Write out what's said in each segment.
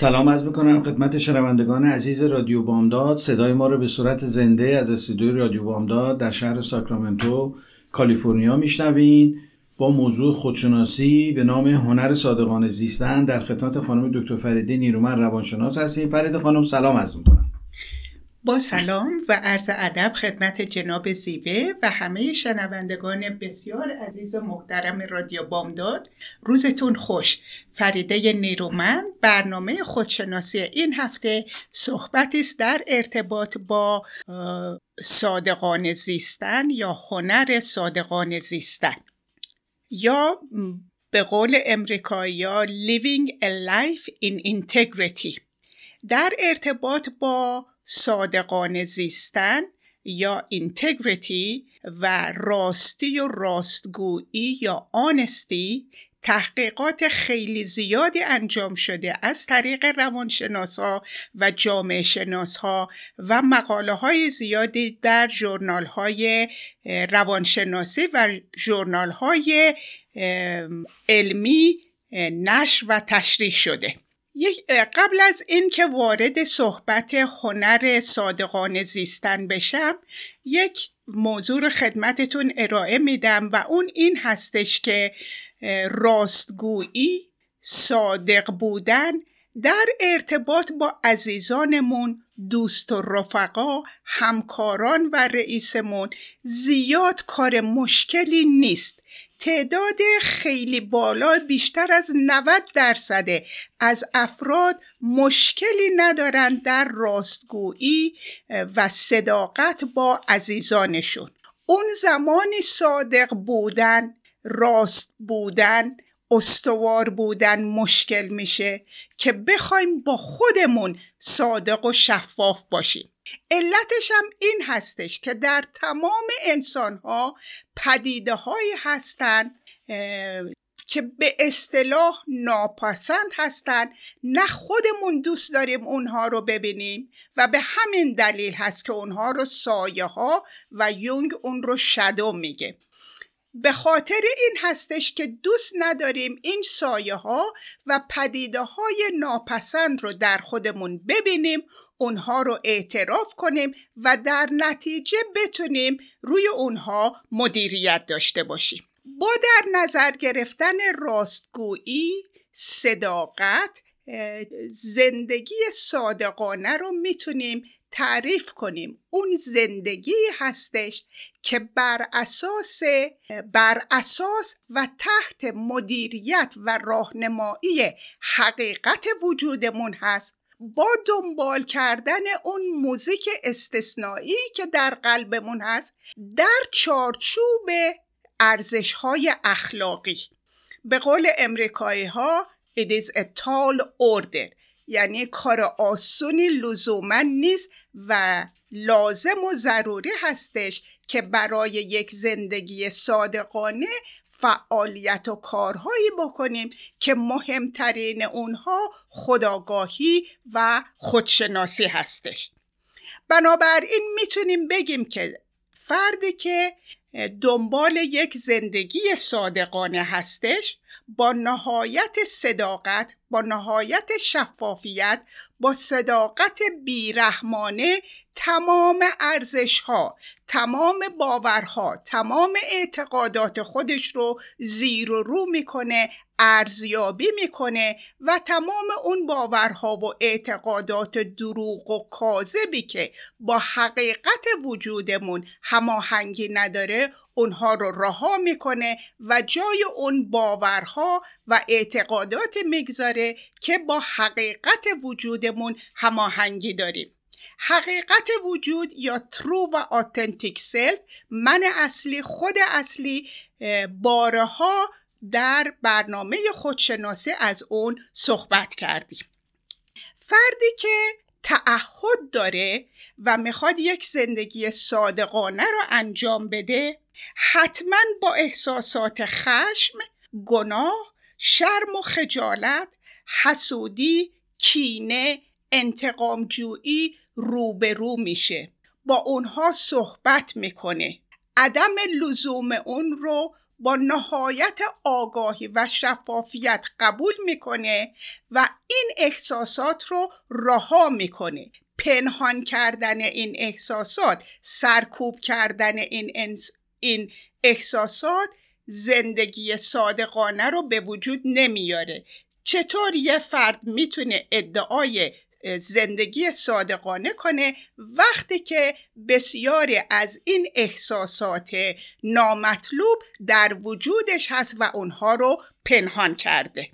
سلام از می‌کنم خدمت شنوندگان عزیز رادیو بامداد. صدای ما رو به صورت زنده از استودیوی رادیو بامداد در شهر ساکرامنتو کالیفرنیا میشنوین با موضوع خودشناسی به نام هنر صادقانه زیستن در خدمت خانم دکتر فریده نیرومن روانشناس هستیم. فرید خانم سلام از می‌کنم. با سلام و عرض ادب خدمت جناب زیوه و همه شنوندگان بسیار عزیز و محترم رادیو بامداد. روزتون خوش. فریده نیرومند برنامه خودشناسی این هفته صحبتی است در ارتباط با صادقان زیستن یا هنر صادقان زیستن. یا به قول امریکایی living a life in integrity. در ارتباط با صادقانه زیستن یا اینتگریتی و راستی و راستگویی یا آنستی تحقیقات خیلی زیادی انجام شده از طریق روانشناسا و جامعه شناسها و مقاله های زیادی در جورنال های روانشناسی و جورنال های علمی نشر و تشریح شده. قبل از اینکه وارد صحبت هنر صادقانه زیستن بشم یک موضوع رو خدمتتون ارائه میدم و اون این هستش که راستگویی صادق بودن در ارتباط با عزیزانمون دوست و رفقا همکاران و رئیسمون زیاد کار مشکلی نیست. تعداد خیلی بالا بیشتر از 90 درصد از افراد مشکلی ندارند در راستگویی و صداقت با عزیزانشون. اون زمانی صادق بودن راست بودن استوار بودن مشکل میشه که بخوایم با خودمون صادق و شفاف باشیم. علتش هم این هستش که در تمام انسان ها پدیده هایی هستن که به اصطلاح ناپسند هستند نه خودمون دوست داریم اونها رو ببینیم و به همین دلیل هست که اونها رو سایه ها و یونگ اون رو شدو میگه. به خاطر این هستش که دوست نداریم این سایه ها و پدیده های ناپسند رو در خودمون ببینیم اونها رو اعتراف کنیم و در نتیجه بتونیم روی اونها مدیریت داشته باشیم. با در نظر گرفتن راستگویی صداقت زندگی صادقانه رو می‌تونیم تعریف کنیم. اون زندگی هستش که بر اساس بر اساس و تحت مدیریت و راهنمایی حقیقت وجودمون هست. با دنبال کردن اون موزیک استثنایی که در قلبمون هست در چارچوب ارزش های اخلاقی. به قول امریکایی ها it is a tall order. یعنی کار آسونی لزوما نیست و لازم و ضروری هستش که برای یک زندگی صادقانه فعالیت و کارهایی بکنیم که مهمترین اونها خداگاهی و خودشناسی هستش. بنابراین می‌تونیم بگیم که فردی که دنبال یک زندگی صادقانه هستش با نهایت صداقت با نهایت شفافیت با صداقت بیرحمانه تمام ارزش ها تمام باورها تمام اعتقادات خودش رو زیر و رو می‌کنه ارزیابی می‌کنه و تمام اون باورها و اعتقادات دروغ و کاذبی که با حقیقت وجودمون هماهنگی نداره اونها رو رها می‌کنه و جای اون باورها و اعتقادات می‌گذاره که با حقیقت وجودمون هماهنگی داریم. حقیقت وجود یا ترو و آتنتیک سلف من اصلی خود اصلی بارها در برنامه خودشناسی از اون صحبت کردیم. فردی که تعهد داره و می‌خواد یک زندگی صادقانه رو انجام بده حتما با احساسات خشم، گناه، شرم و خجالت، حسودی، کینه، انتقامجویی روبرو میشه. با اونها صحبت می‌کنه. عدم لزوم اون رو با نهایت آگاهی و شفافیت قبول می‌کنه و این احساسات رو رها می‌کنه. پنهان کردن این احساسات سرکوب کردن این, این احساسات زندگی صادقانه رو به وجود نمیاره. چطور یه فرد می‌تونه ادعای زندگی صادقانه کنه وقتی که بسیاری از این احساسات نامطلوب در وجودش هست و اونها رو پنهان کرده.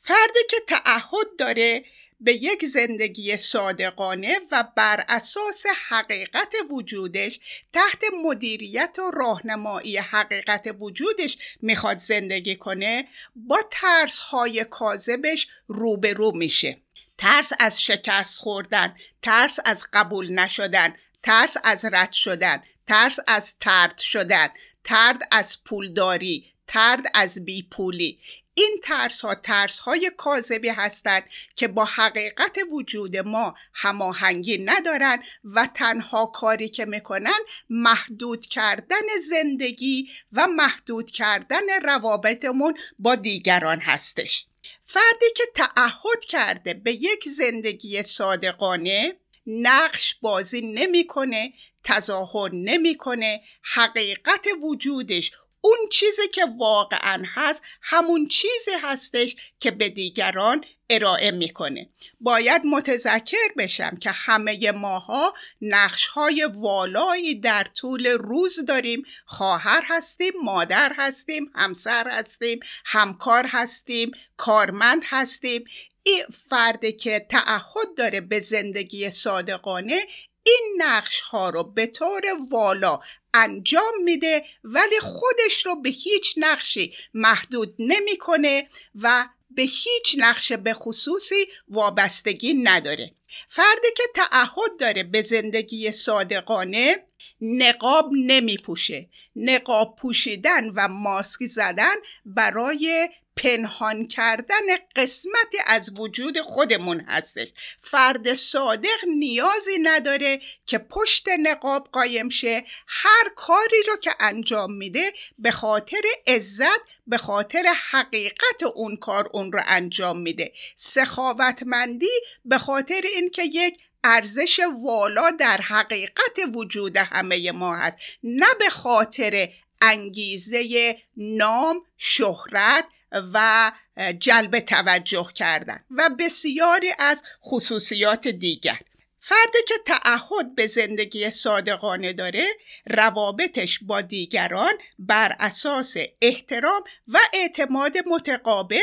فردی که تعهد داره به یک زندگی صادقانه و بر اساس حقیقت وجودش تحت مدیریت و راهنمایی حقیقت وجودش می‌خواد زندگی کنه با ترس های کاذبش روبرو میشه. ترس از شکست خوردن ترس از قبول نشدن ترس از رد شدن ترس از ترد شدن ترد از پولداری ترد از بیپولی. این ترس ها ترس های کاذبی هستند که با حقیقت وجود ما هماهنگی ندارن و تنها کاری که می‌کنن محدود کردن زندگی و محدود کردن روابطمون با دیگران هستش. فردی که تعهد کرده به یک زندگی صادقانه نقش بازی نمی‌کنه تظاهر نمی‌کنه حقیقت وجودش اون چیزی که واقعا هست همون چیزی هستش که به دیگران ارائه می‌کنه. باید متذکر بشم که همه ماها نقش های والایی در طول روز داریم. خواهر هستیم مادر هستیم همسر هستیم همکار هستیم کارمند هستیم. این فرد که تعهد داره به زندگی صادقانه این نقش ها رو به طور والا انجام میده ولی خودش رو به هیچ نقشی محدود نمی‌کنه و به هیچ نقش به خصوصی وابستگی نداره. فردی که تعهد داره به زندگی صادقانه نقاب نمی پوشه نقاب پوشیدن و ماسک زدن برای پنهان کردن قسمتی از وجود خودمون هستش. فرد صادق نیازی نداره که پشت نقاب قایم شه. هر کاری رو که انجام میده به خاطر عزت به خاطر حقیقت اون کار اون رو انجام میده. سخاوتمندی به خاطر اینکه یک ارزش والا در حقیقت وجود همه ما هست. نه به خاطر انگیزه نام شهرت و جلب توجه کردن و بسیاری از خصوصیات دیگر. فردی که تعهد به زندگی صادقانه داره روابطش با دیگران بر اساس احترام و اعتماد متقابل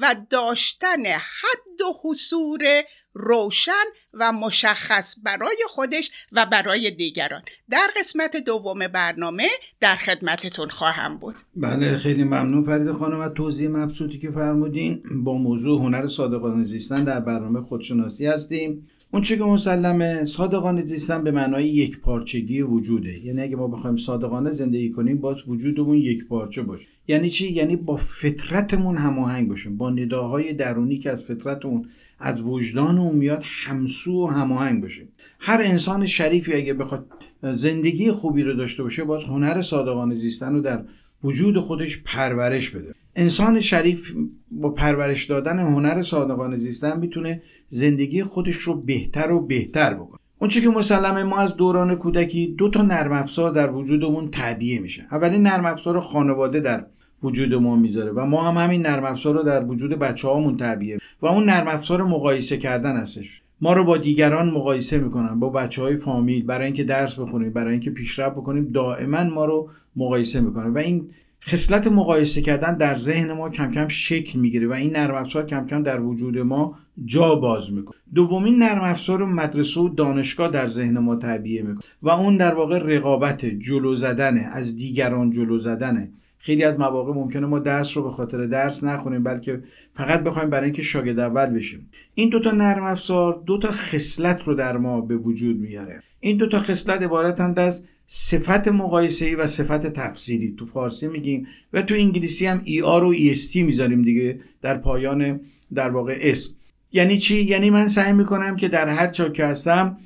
و داشتن حد و حصور روشن و مشخص برای خودش و برای دیگران. در قسمت دوم برنامه در خدمتتون خواهم بود. بله خیلی ممنون فرید خانم و توضیح مبسوطی که فرمودین. با موضوع هنر صادقانه زیستن در برنامه خودشناسی هستیم. اون چه که مسلمه صادقانه زیستن به معنای یک پارچگی وجوده. یعنی اگه ما بخوایم صادقانه زندگی کنیم باید وجودمون یک پارچه باشه. یعنی چی؟ یعنی با فطرتمون هماهنگ باشیم. با نداهای درونی که از فطرتمون از وجدان اون میاد همسو و هماهنگ باشیم. هر انسان شریفی اگه بخواد زندگی خوبی رو داشته باشه باید هنر صادقانه زیستن رو در وجود خودش پرورش بده. انسان شریف با پرورش دادن هنر صادقانه زیستن می‌تونه زندگی خودش رو بهتر و بهتر بکنه. اون که مسلمه ما از دوران کودکی دو تا نرم افزار در وجودمون تعبیه میشه. اولین نرم افزار خانواده در وجود ما می‌ذاره و ما هم همین نرم افزار رو در وجود بچه هامون تعبیه و اون نرم افزار مقایسه کردن هستش. ما رو با دیگران مقایسه می‌کنن با بچه های فامیل برای اینکه درس بخونیم برای اینکه پیشرفت بکنیم دائما ما رو مقایسه می‌کنن. و این خصلت مقایسه کردن در ذهن ما کم کم شکل می‌گیره و این نرم افزار کم کم در وجود ما جا باز می‌کنه. دومین نرم افزار مدرسه و دانشگاه در ذهن ما تعبیه می‌کنه و اون در واقع رقابت جلو زدن از دیگران جلو زدنه خیلی از مواقع ممکنه ما درس رو به خاطر درس نخونیم بلکه فقط بخوایم برای اینکه شاگرد اول بشیم. این دوتا نرم افزار دوتا خصلت رو در ما به وجود میاره. این دوتا خصلت عبارتند از صفت مقایسه ای و صفت تفسیری. تو فارسی میگیم و تو انگلیسی هم ای آر و ای اس تی می‌ذاریم دیگه در پایان در واقع اسم. یعنی چی؟ یعنی من سعی می‌کنم که در هر جا که هستم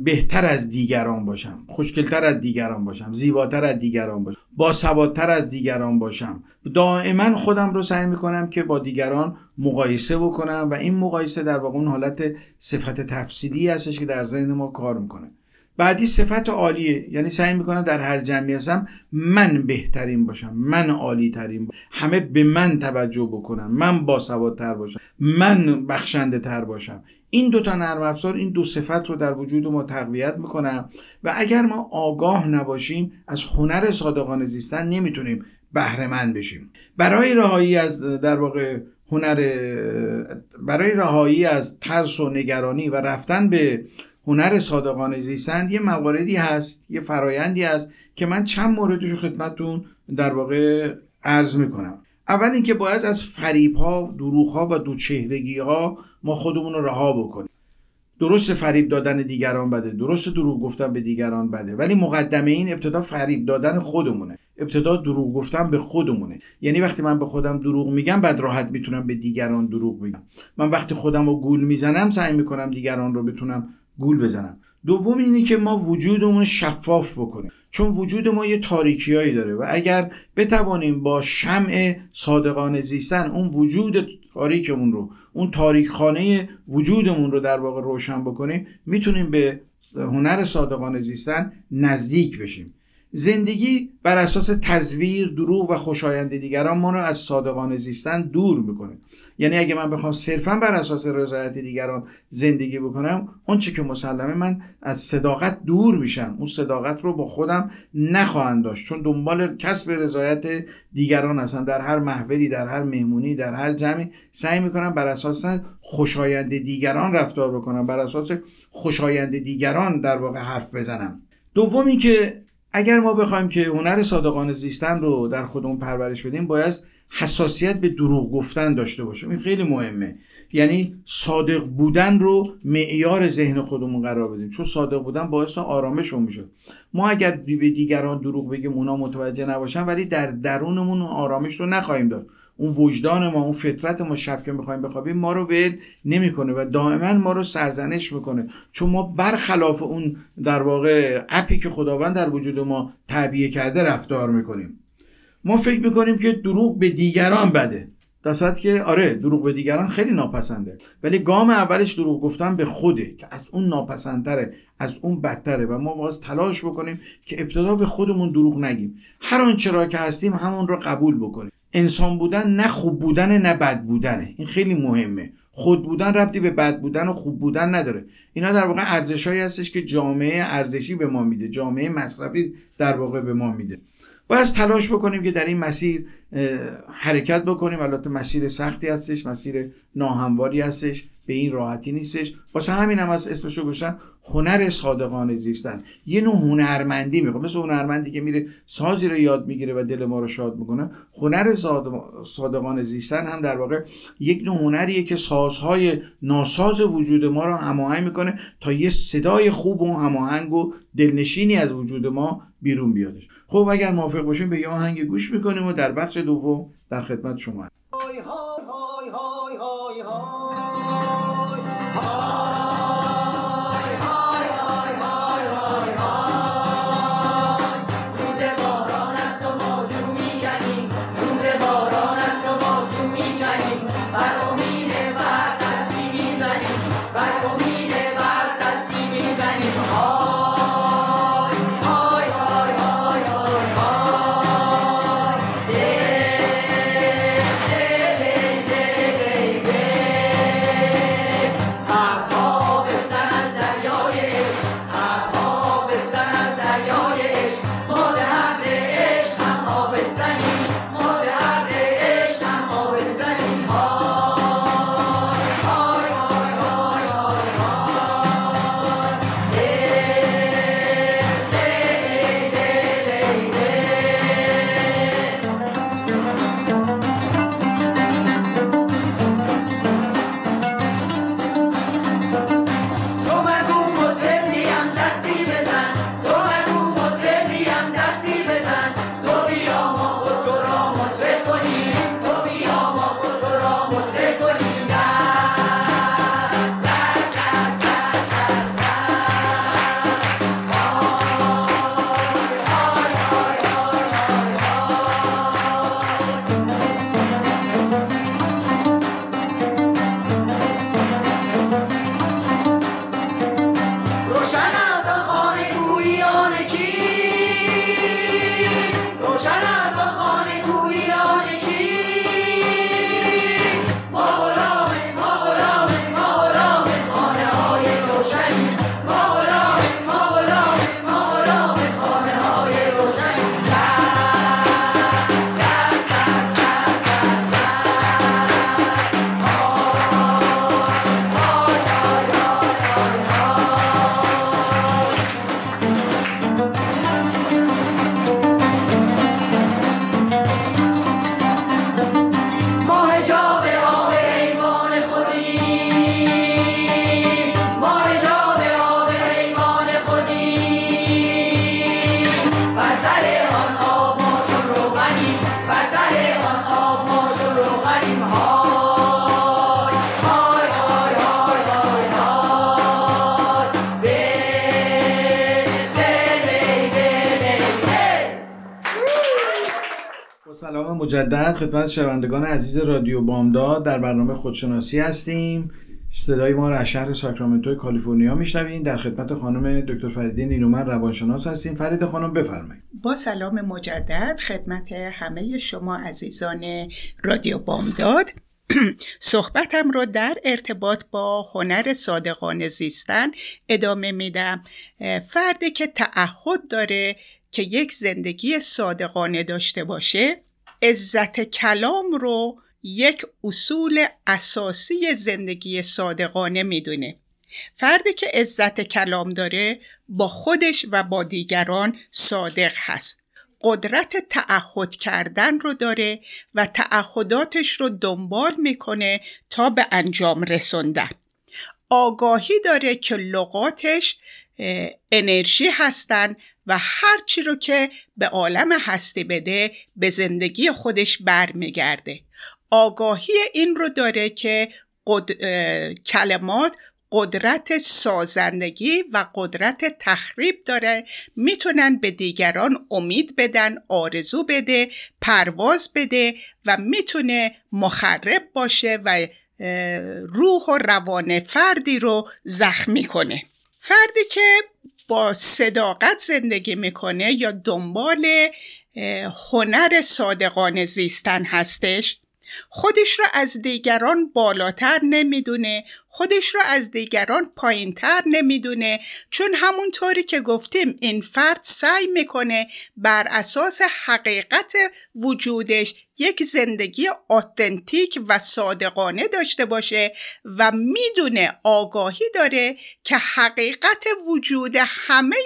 بهتر از دیگران باشم. خوشگلتر از دیگران باشم. زیباتر از دیگران باشم. با سوادتر از دیگران باشم. دائما خودم رو سعی می‌کنم که با دیگران مقایسه بکنم و این مقایسه در واقع اون حالت صفت تفصیلی هستش که در ذهن ما کار می‌کنه. بعدی صفت عالیه. یعنی سعی می‌کنم در هر جمعی هستم من بهترین باشم من عالی ترین باشم. همه به من توجه بکنن من باسوادتر باشم من بخشنده تر باشم. این دو تا نرم افزار این دو صفت رو در وجود ما تقویت می‌کنم و اگر ما آگاه نباشیم از هنر صادقانه زیستن نمی‌تونیم بهره بشیم. برای رهایی از در واقع هنر برای رهایی از ترس و نگرانی و رفتن به هنر صادقانه زیستن یه مواردی هست یه فرایندی هست که من چند موردش رو خدمتتون در واقع عرض می‌کنم. اول اینکه باید از فریب ها دروغ ها و دوچهرگی ها ما خودمون رو رها بکنیم. درست فریب دادن دیگران بده درست دروغ گفتن به دیگران بده ولی مقدمه این ابتدا فریب دادن خودمونه. ابتدا دروغ گفتن به خودمونه. یعنی وقتی من به خودم دروغ میگم بعد راحت می‌تونم به دیگران دروغ بگم. من وقتی خودم رو گول می‌زنم سعی می‌کنم دیگران رو بتونم گول بزنم دوم اینه که ما وجودمون شفاف بکنیم. چون وجود ما یه تاریکیایی داره و اگر بتوانیم با شمع صادقانه زیستن اون وجود تاریکمون رو اون تاریک خانه وجودمون رو در واقع روشن بکنیم می‌تونیم به هنر صادقانه زیستن نزدیک بشیم. زندگی بر اساس تزویر دروغ و خوشایند دیگران ما رو از صادقانه زیستن دور می‌کنه. یعنی اگه من بخوام صرفا بر اساس رضایت دیگران زندگی بکنم اون چی که مسلمه من از صداقت دور میشم. اون صداقت رو با خودم نخواهند داشت. چون دنبال کسب رضایت دیگران هستم. در هر محولی در هر مهمونی در هر جمعی سعی می‌کنم بر اساس خوشایند دیگران رفتار بکنم. بر اساس خوشایند دیگران در واقع حرف بزنم. دومی که اگر ما بخوایم که هنر صادقانه زیستن رو در خودمون پرورش بدیم باید حساسیت به دروغ گفتن داشته باشیم. این خیلی مهمه. یعنی صادق بودن رو معیار ذهن خودمون قرار بدیم. چون صادق بودن باعث آرامشون میشه. ما اگر به دیگران دروغ بگیم اونا متوجه نباشن ولی در درونمون آرامش رو نخواهیم داد. اون وجدان ما اون فطرت ما شب که می‌خوایم بخوابیم ما رو ول نمی‌کنه و دائما ما رو سرزنش می‌کنه. چون ما برخلاف اون در واقع اپی که خداوند در وجود ما تعبیه کرده رفتار می‌کنیم. ما فکر می‌کنیم که دروغ به دیگران بده. در که آره دروغ به دیگران خیلی ناپسنده. ولی گام اولش دروغ گفتن به خوده که از اون ناپسندتره از اون بدتره و ما باز تلاش بکنیم که ابتدا به خودمون دروغ نگیم. هر آنچه را که هستیم همون رو قبول بکنیم. انسان بودن نه خوب بودن نه بد بودنه این خیلی مهمه. خود بودن ربطی به بد بودن و خوب بودن نداره. اینا در واقع ارزشهایی هستش که جامعه ارزشی به ما میده. جامعه مصرفی در واقع به ما میده. باید تلاش بکنیم که در این مسیر حرکت بکنیم. البته مسیر سختی هستش مسیر ناهمواری هستش. به این راحتی نیستش. واسه همین هم از اسمشو گوشتن هنر صادقانه زیستن. یه نوع هنرمندی می‌خواد. مثل هنرمندی که میره سازی رو یاد می‌گیره و دل ما رو شاد می‌کنه. هنر صادقانه زیستن هم در واقع یک نوع هنریه که سازهای ناساز وجود ما رو هماهنگ می‌کنه تا یه صدای خوب و هماهنگ و دلنشینی از وجود ما بیرون بیادش. خب اگر موافق باشیم به یه آهنگ گوش می‌کنیم و در بخش دوم در خدمت شما مجدد خدمت شنوندگان عزیز رادیو بامداد در برنامه خودشناسی هستیم. صدای ما را از شهر ساکرامنتو کالیفرنیا میشنویم در خدمت خانم دکتر فریده نیرومن روانشناس هستیم. فرید خانم بفرمایید. با سلام مجدد خدمت همه شما عزیزان رادیو بامداد. صحبتم رو در ارتباط با هنر صادقانه زیستن ادامه میدم. فردی که تعهد داره که یک زندگی صادقانه داشته باشه عزت کلام رو یک اصول اساسی زندگی صادقانه می‌دونه. فردی که عزت کلام داره با خودش و با دیگران صادق هست. قدرت تعهد کردن رو داره و تعهداتش رو دنبال می‌کنه تا به انجام رسوندن آگاهی داره که لغاتش انرژی هستن و هرچی رو که به عالم هستی بده به زندگی خودش برمیگرده. آگاهی این رو داره که کلمات قدرت سازندگی و قدرت تخریب داره. می‌تونن به دیگران امید بدن آرزو بده پرواز بده و می‌تونه مخرب باشه و روح و روان فردی رو زخمی کنه. فردی که با صداقت زندگی می‌کنه یا دنبال هنر صادقانه زیستن هستش خودش را از دیگران بالاتر نمی‌دونه خودش را از دیگران پایینتر نمی‌دونه چون همونطوری که گفتیم این فرد سعی می‌کنه بر اساس حقیقت وجودش یک زندگی آتنتیک و صادقانه داشته باشه و می‌دونه آگاهی داره که حقیقت وجود همه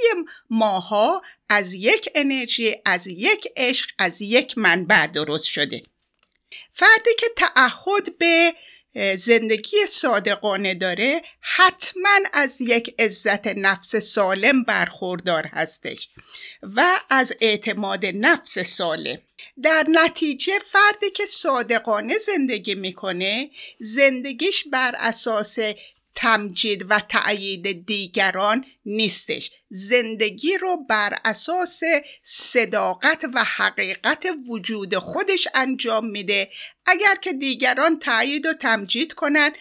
ماها از یک انرژی از یک عشق از یک منبع درست شده. فردی که تعهد به زندگی صادقانه داره حتما از یک عزت نفس سالم برخوردار هستش و از اعتماد نفس سالم. در نتیجه فردی که صادقانه زندگی می‌کنه زندگیش بر اساس تمجید و تأیید دیگران نیستش. زندگی رو بر اساس صداقت و حقیقت وجود خودش انجام میده. اگر که دیگران تایید و تمجید کنن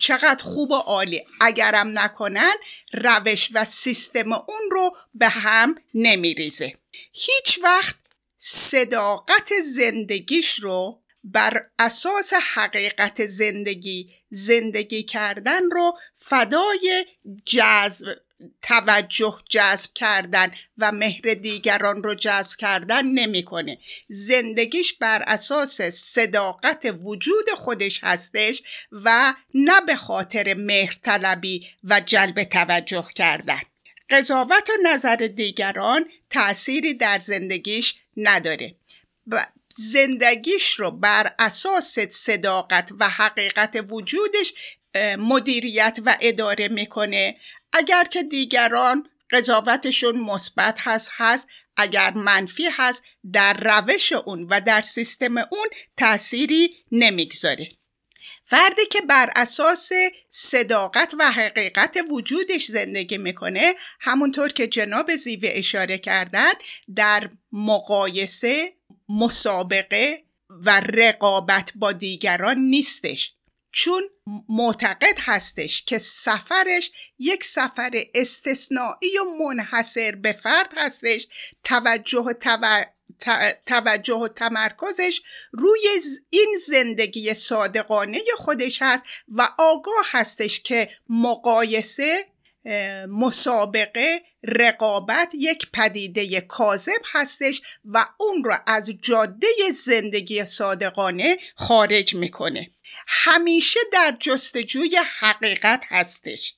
چقدر خوب و عالی. اگرم نکنن روش و سیستم اون رو به هم نمیریزه. هیچ وقت صداقت زندگیش رو بر اساس حقیقت زندگی زندگی کردن رو فدای جذب توجه جذب کردن و مهر دیگران رو جذب کردن نمی‌کنه. زندگیش بر اساس صداقت وجود خودش هستش و نه به خاطر مهر طلبی و جلب توجه کردن. قضاوت و نظر دیگران تأثیری در زندگیش نداره. زندگیش رو بر اساس صداقت و حقیقت وجودش مدیریت و اداره می‌کنه. اگر که دیگران قضاوتشون مثبت هست هست. اگر منفی هست در روش اون و در سیستم اون تأثیری نمی‌گذاره. فردی که بر اساس صداقت و حقیقت وجودش زندگی می‌کنه همونطور که جناب زیوه اشاره کردن در مقایسه مسابقه و رقابت با دیگران نیستش. چون معتقد هستش که سفرش یک سفر استثنایی و منحصر به فرد هستش توجه و توجه و تمرکزش روی این زندگی صادقانه خودش هست و آگاه هستش که مقایسه مسابقه رقابت یک پدیده کاذب هستش و اون را از جاده زندگی صادقانه خارج می‌کنه. همیشه در جستجوی حقیقت هستش.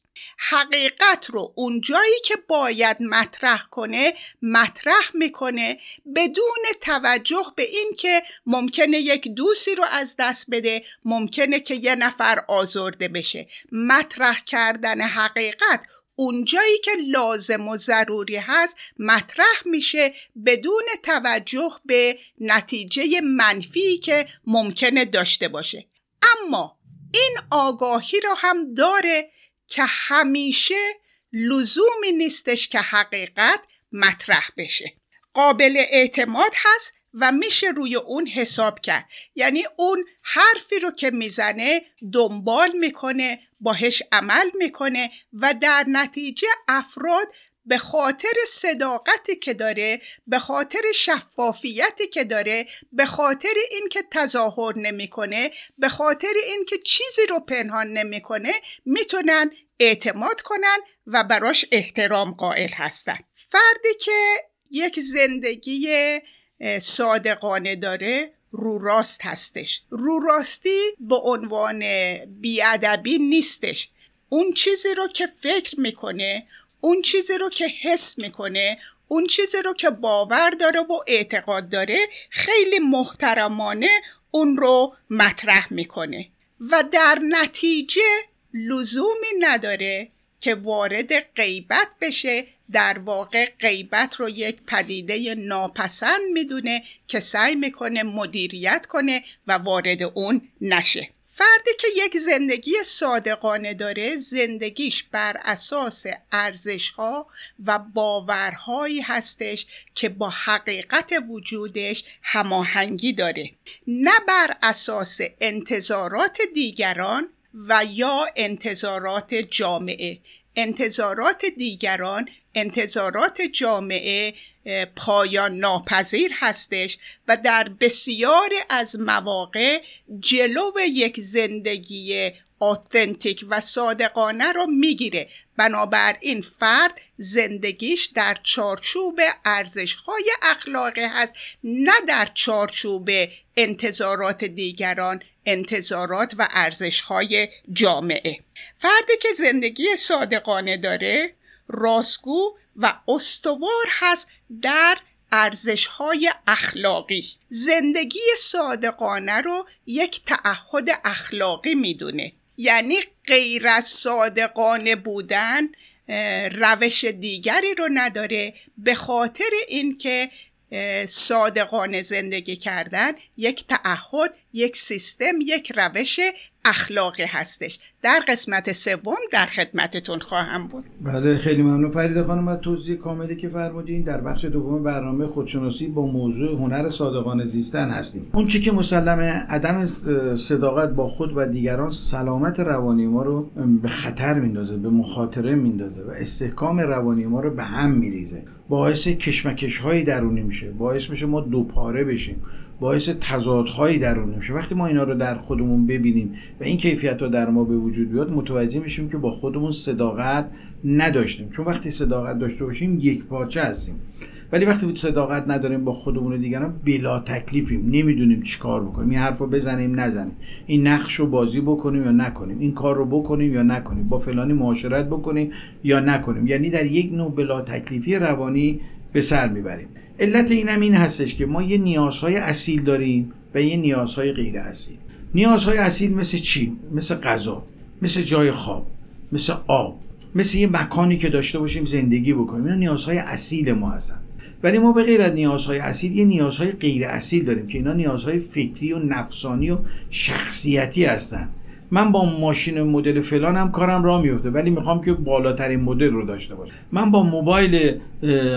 حقیقت رو اونجایی که باید مطرح کنه مطرح می‌کنه بدون توجه به این که ممکنه یک دوستی رو از دست بده ممکنه که یه نفر آزرده بشه. مطرح کردن حقیقت اونجایی که لازم و ضروری هست مطرح میشه بدون توجه به نتیجه منفی که ممکنه داشته باشه. اما این آگاهی رو هم داره که همیشه لزومی نیستش که حقیقت مطرح بشه. قابل اعتماد هست و میشه روی اون حساب کرد. یعنی اون حرفی رو که می‌زنه دنبال می‌کنه باهش عمل می‌کنه و در نتیجه افراد به خاطر صداقتی که داره به خاطر شفافیتی که داره به خاطر اینکه تظاهر نمی‌کنه به خاطر اینکه چیزی رو پنهان نمی‌کنه می‌تونن اعتماد کنن و براش احترام قائل هستن. فردی که یک زندگی صادقانه داره رو راست هستش. رو راستی به عنوان بیادبی نیستش. اون چیزی رو که فکر می‌کنه اون چیزی رو که حس می‌کنه اون چیزی رو که باور داره و اعتقاد داره خیلی محترمانه اون رو مطرح می‌کنه. و در نتیجه لزومی نداره که وارد غیبت بشه. در واقع غیبت رو یک پدیده ناپسند می‌دونه که سعی می‌کنه مدیریت کنه و وارد اون نشه. فردی که یک زندگی صادقانه داره زندگیش بر اساس ارزش ها و باورهایی هستش که با حقیقت وجودش هماهنگی داره. نه بر اساس انتظارات دیگران و یا انتظارات جامعه. انتظارات دیگران انتظارات جامعه پایان ناپذیر هستش و در بسیاری از مواقع جلو یک زندگی آتنتیک و صادقانه رو می‌گیره. بنابراین فرد زندگیش در چارچوب ارزش های اخلاقی هست نه در چارچوب انتظارات دیگران انتظارات و ارزش های جامعه. فردی که زندگی صادقانه داره راستگو و استوار هست در ارزش های اخلاقی. زندگی صادقانه رو یک تعهد اخلاقی می‌دونه. یعنی غیر از صادقانه بودن روش دیگری رو نداره. به خاطر اینکه صادقانه زندگی کردن یک تعهد یک سیستم یک روش اخلاقی هستش. در قسمت سوم در خدمتتون خواهم بود. بله خیلی ممنون. فرید خانم از توضیح کاملی که فرمودین. در بخش دوم برنامه خودشناسی با موضوع هنر صادقانه زیستن هستیم. اون چی که مسلمه عدم صداقت با خود و دیگران سلامت روانی ما رو به خطر میندازه به مخاطره میندازه و استحکام روانی ما رو به هم میریزه. باعث کشمکش های درونی میشه. باعث میشه ما دوپاره بشیم. باعث تضادهایی درونی میشه. وقتی ما اینا رو در خودمون ببینیم و این کیفیت ها در ما به وجود بیاد متوجه میشیم که با خودمون صداقت نداشتیم. چون وقتی صداقت داشته باشیم یک پارچه هستیم. ولی وقتی صداقت نداریم با خودمون و دیگران بلا تکلیفیم. نمی‌دونیم چیکار بکنیم. این حرف رو بزنیم نزنیم. این نقش رو بازی بکنیم یا نکنیم. این کار رو بکنیم یا نکنیم. با فلانی معاشرت بکنیم یا نکنیم. یعنی در یک نوع بلا تکلیفی روانی به سر می‌بریم. علت اینم این هستش که ما یه نیازهای اصیل داریم و یه نیازهای غیر اصیل. نیازهای اصیل مثل چی؟ مثل غذا مثل جای خواب مثل آب مثل یه مکانی که داشته باشیم زندگی بکنیم. اینا نیازهای اصیل ما هستن. ولی ما به غیر از نیازهای اصیل یه نیازهای غیر اصیل داریم که اینا نیازهای فکری و نفسانی و شخصیتی هستند من با ماشین مدل فلانم کارم را میفته ولی می‌خوام که بالاترین مدل رو داشته باشم. من با موبایل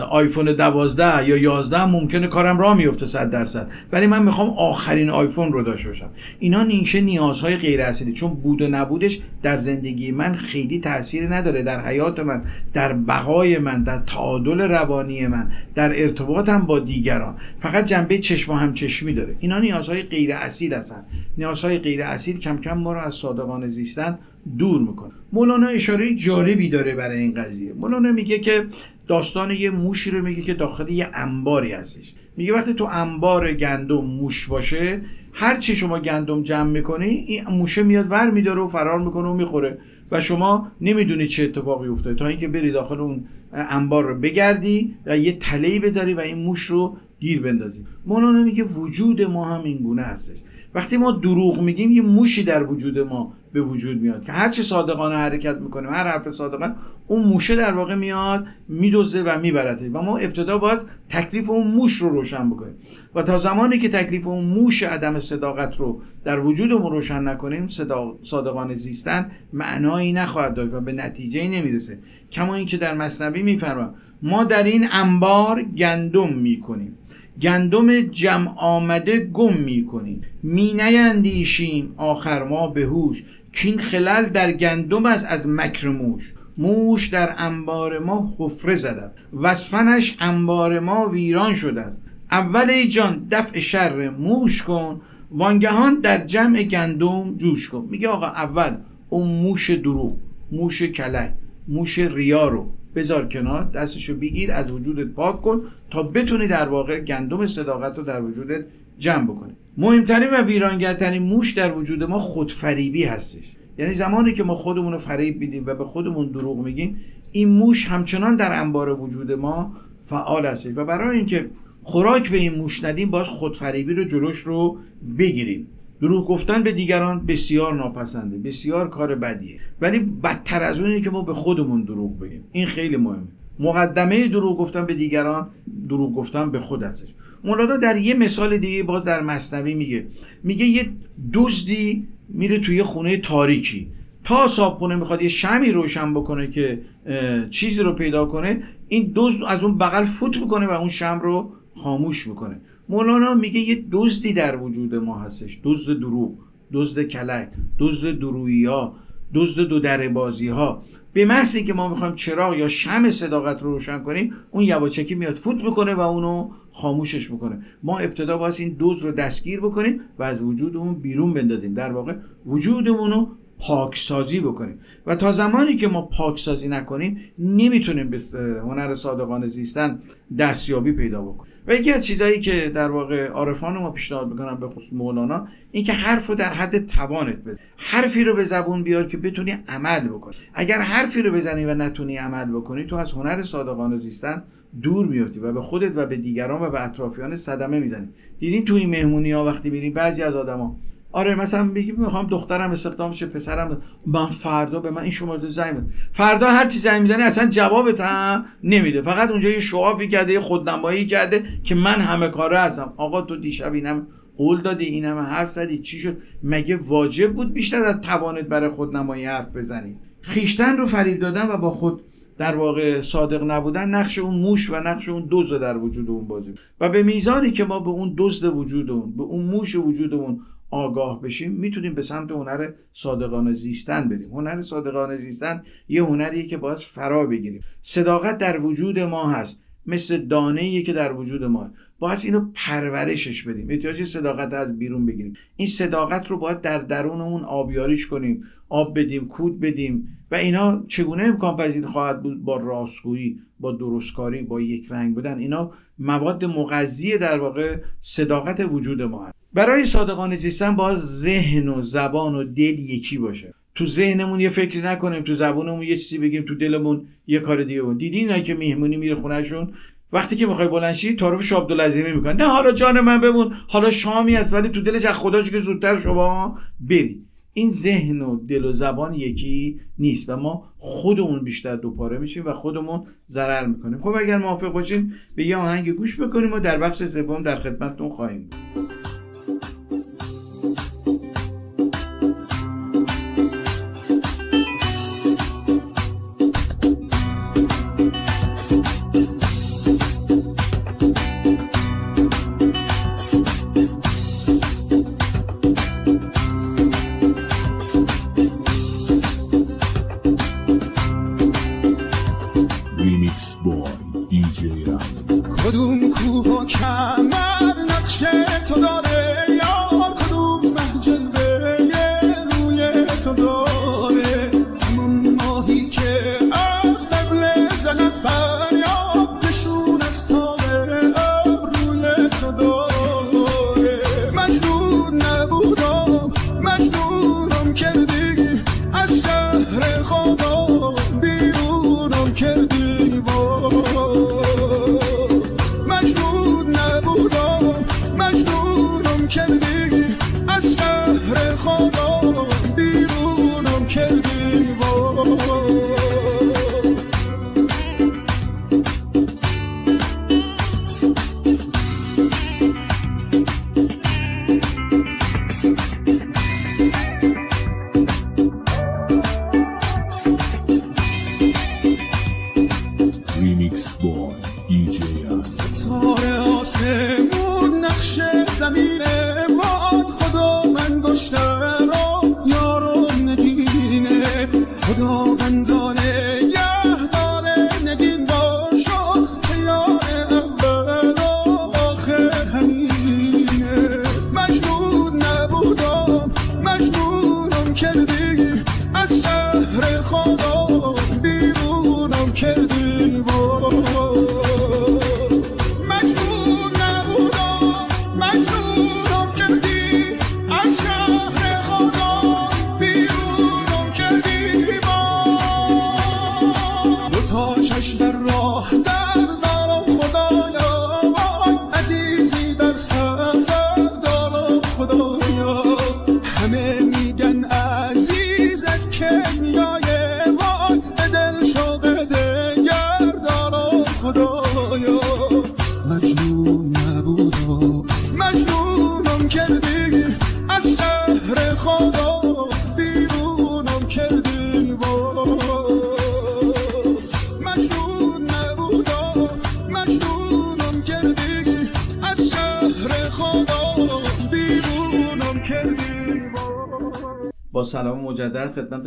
آیفون 12 یا 11 ممکنه کارم را میفته 100 درصد. ولی من می‌خوام آخرین آیفون رو داشته باشم. اینا نیشه نیازهای غیر اصلی چون بود و نبودش در زندگی من خیلی تاثیر نداره. در حیات من در بقای من در تعادل روانی من در ارتباطم با دیگران. فقط جنبه چشم و همچشمی داره. اینا نیازهای غیر اصیل هستن. نیازهای غیر اصیل کم کم ما رو از صادقانه زیستن دور می‌کنه. مولانا اشاره جالبی داره برای این قضیه. مولانا میگه که داستان یه موشی رو میگه که داخل یه انباری هستش. میگه وقتی تو انبار گندم موش باشه هر چی شما گندم جمع می‌کنی این موشه میاد ور میداره و فرار می‌کنه و می‌خوره و شما نمی‌دونی چه اتفاقی افتاده. تا اینکه بری داخل اون انبار رو بگردی و یه تلهی بذاری و این موش رو گیر بندازی. مولانا میگه وجود ما هم این گونه هستش. وقتی ما دروغ میگیم یه موشی در وجود ما به وجود میاد که هر چه صادقانه حرکت می‌کنیم هر حرف صادقانه اون موشه در واقع میاد میدوزه و میبرده و ما ابتدا باز تکلیف اون موش رو روشن بکنیم. و تا زمانی که تکلیف اون موش عدم صداقت رو در وجودمون روشن نکنیم صادقانه زیستن معنایی نخواهد داشت و به نتیجه نمی‌رسه. کما اینکه در مصنوی میفرمام ما در این انبار گندم می‌کنیم. گندم جمع آمده گم می کنیم. می نیندیشیم. آخر ما به هوش. کین خلل در گندم است از مکر موش. موش در انبار ما حفره زده وصفنش انبار ما ویران شده است. اول ای جان دفع شر موش کن. وانگهان در جمع گندم جوش کن. میگه آقا اول اون موش دروغ موش کلک موش ریا رو بذار کنار دستشو بگیر از وجودت پاک کن تا بتونی در واقع گندم صداقت رو در وجودت جمع بکنی. مهمترین و ویرانگرترین موش در وجود ما خودفریبی هستش. یعنی زمانی که ما خودمون رو فریب میدیم و به خودمون دروغ میگیم این موش همچنان در انبار وجود ما فعال هستش. و برای اینکه خوراک به این موش ندیم باز خودفریبی رو جلوش رو بگیریم. دروغ گفتن به دیگران بسیار ناپسنده بسیار کار بدیه. ولی بدتر از اونی که ما به خودمون دروغ بگیم. این خیلی مهمه. مقدمه دروغ گفتن به دیگران دروغ گفتن به خود هستش. مولانا در یه مثال دیگه باز در مصنوی میگه. میگه یه دزدی میره توی خونه تاریکی. تا صابخونه می‌خواد یه شمی روشن بکنه که چیزی رو پیدا کنه این دزد از اون بغل فوت می‌کنه و اون شم رو خاموش می‌کنه. مولانا میگه یه دزدی در وجود ما هستش. دزد دروغ دزد کلک دزد درویی ها دزد دو در بازی ها به محضی که ما می‌خوایم چراغ یا شم صداقت رو روشن کنیم اون یواچکی میاد فوت می‌کنه و اونو خاموشش می‌کنه. ما ابتدا باید این دوز رو دستگیر بکنیم و از وجودمون بیرون بندازیم. در واقع وجودمون رو پاکسازی بکنیم. و تا زمانی که ما پاکسازی نکنیم نمی‌تونیم به هنر صادقانه زیستن دستیابی پیدا بکنیم. و یکی از چیزهایی که در واقع عارفان ما پیشنهاد می‌کنم به خصوص مولانا این که حرف رو در حد توانت بزن. حرفی رو به زبون بیار که بتونی عمل بکنی. اگر حرفی رو بزنی و نتونی عمل بکنی تو از هنر صادقانه زیستن دور میفتی و به خودت و به دیگران و به اطرافیان صدمه می‌زنی. دیدین تو این مهمونی ها وقتی میرین بعضی از آدما آره مثلا بگی می‌خوام دخترم استخدام شه پسرم من فردا به من این شما زنگ فردا هر چی زنگ می‌زنی اصلا جوابت هم نمیده. فقط اونجا یه شوافی کرده یه خودنمایی کرده که من همه کاره هستم آقا تو دیشب اینم قول دادی این همه حرف زدی چی شد؟ مگه واجب بود بیشتر از توانت برای خودنمایی حرف بزنی؟ خیشتن رو فریب دادن و با خود در واقع صادق نبودن نقش اون موش و نقش اون دزد در وجود اون بازی و به میزانی که ما به اون دزد وجود اون به اون موش وجود اون آگاه بشیم می‌تونیم به سمت هنر صادقانه زیستن بریم. هنر صادقانه زیستن یه هنریه که باید فرا بگیریم. صداقت در وجود ما هست مثل دانه که در وجود ما باید اینو پرورشش بدیم. احتیاج صداقت از بیرون بگیریم. این صداقت رو باید در درونمون آبیاریش کنیم. آب بدیم کود بدیم. و اینا چگونه امکان پذیر خواهد بود با راستگویی با درستکاری با یک رنگ بودن؟ اینا مواد مغذی در واقع صداقت وجود ما هست. برای صادقانه زیستن باز ذهن و زبان و دل یکی باشه. تو ذهنمون یه فکری نکنیم تو زبانمون یه چیزی بگیم تو دلمون یه کار دیگه بود. دیدی اینا که میهمونی میره خونهشون؟ وقتی که می‌خوای بلنشی تعارف عبدالعظیمی می‌کنه. نه حالا جان من بمون. حالا شامی است ولی تو دلش از خدا که زودتر شما بری. این ذهن و دل و زبان یکی نیست و ما خودمون بیشتر دوپاره میشیم و خودمون ضرر می‌کنیم. خب اگر موافق باشین به یه آهنگ گوش بکنیم و در بخش سوم در خدمتتون خواهیم بود.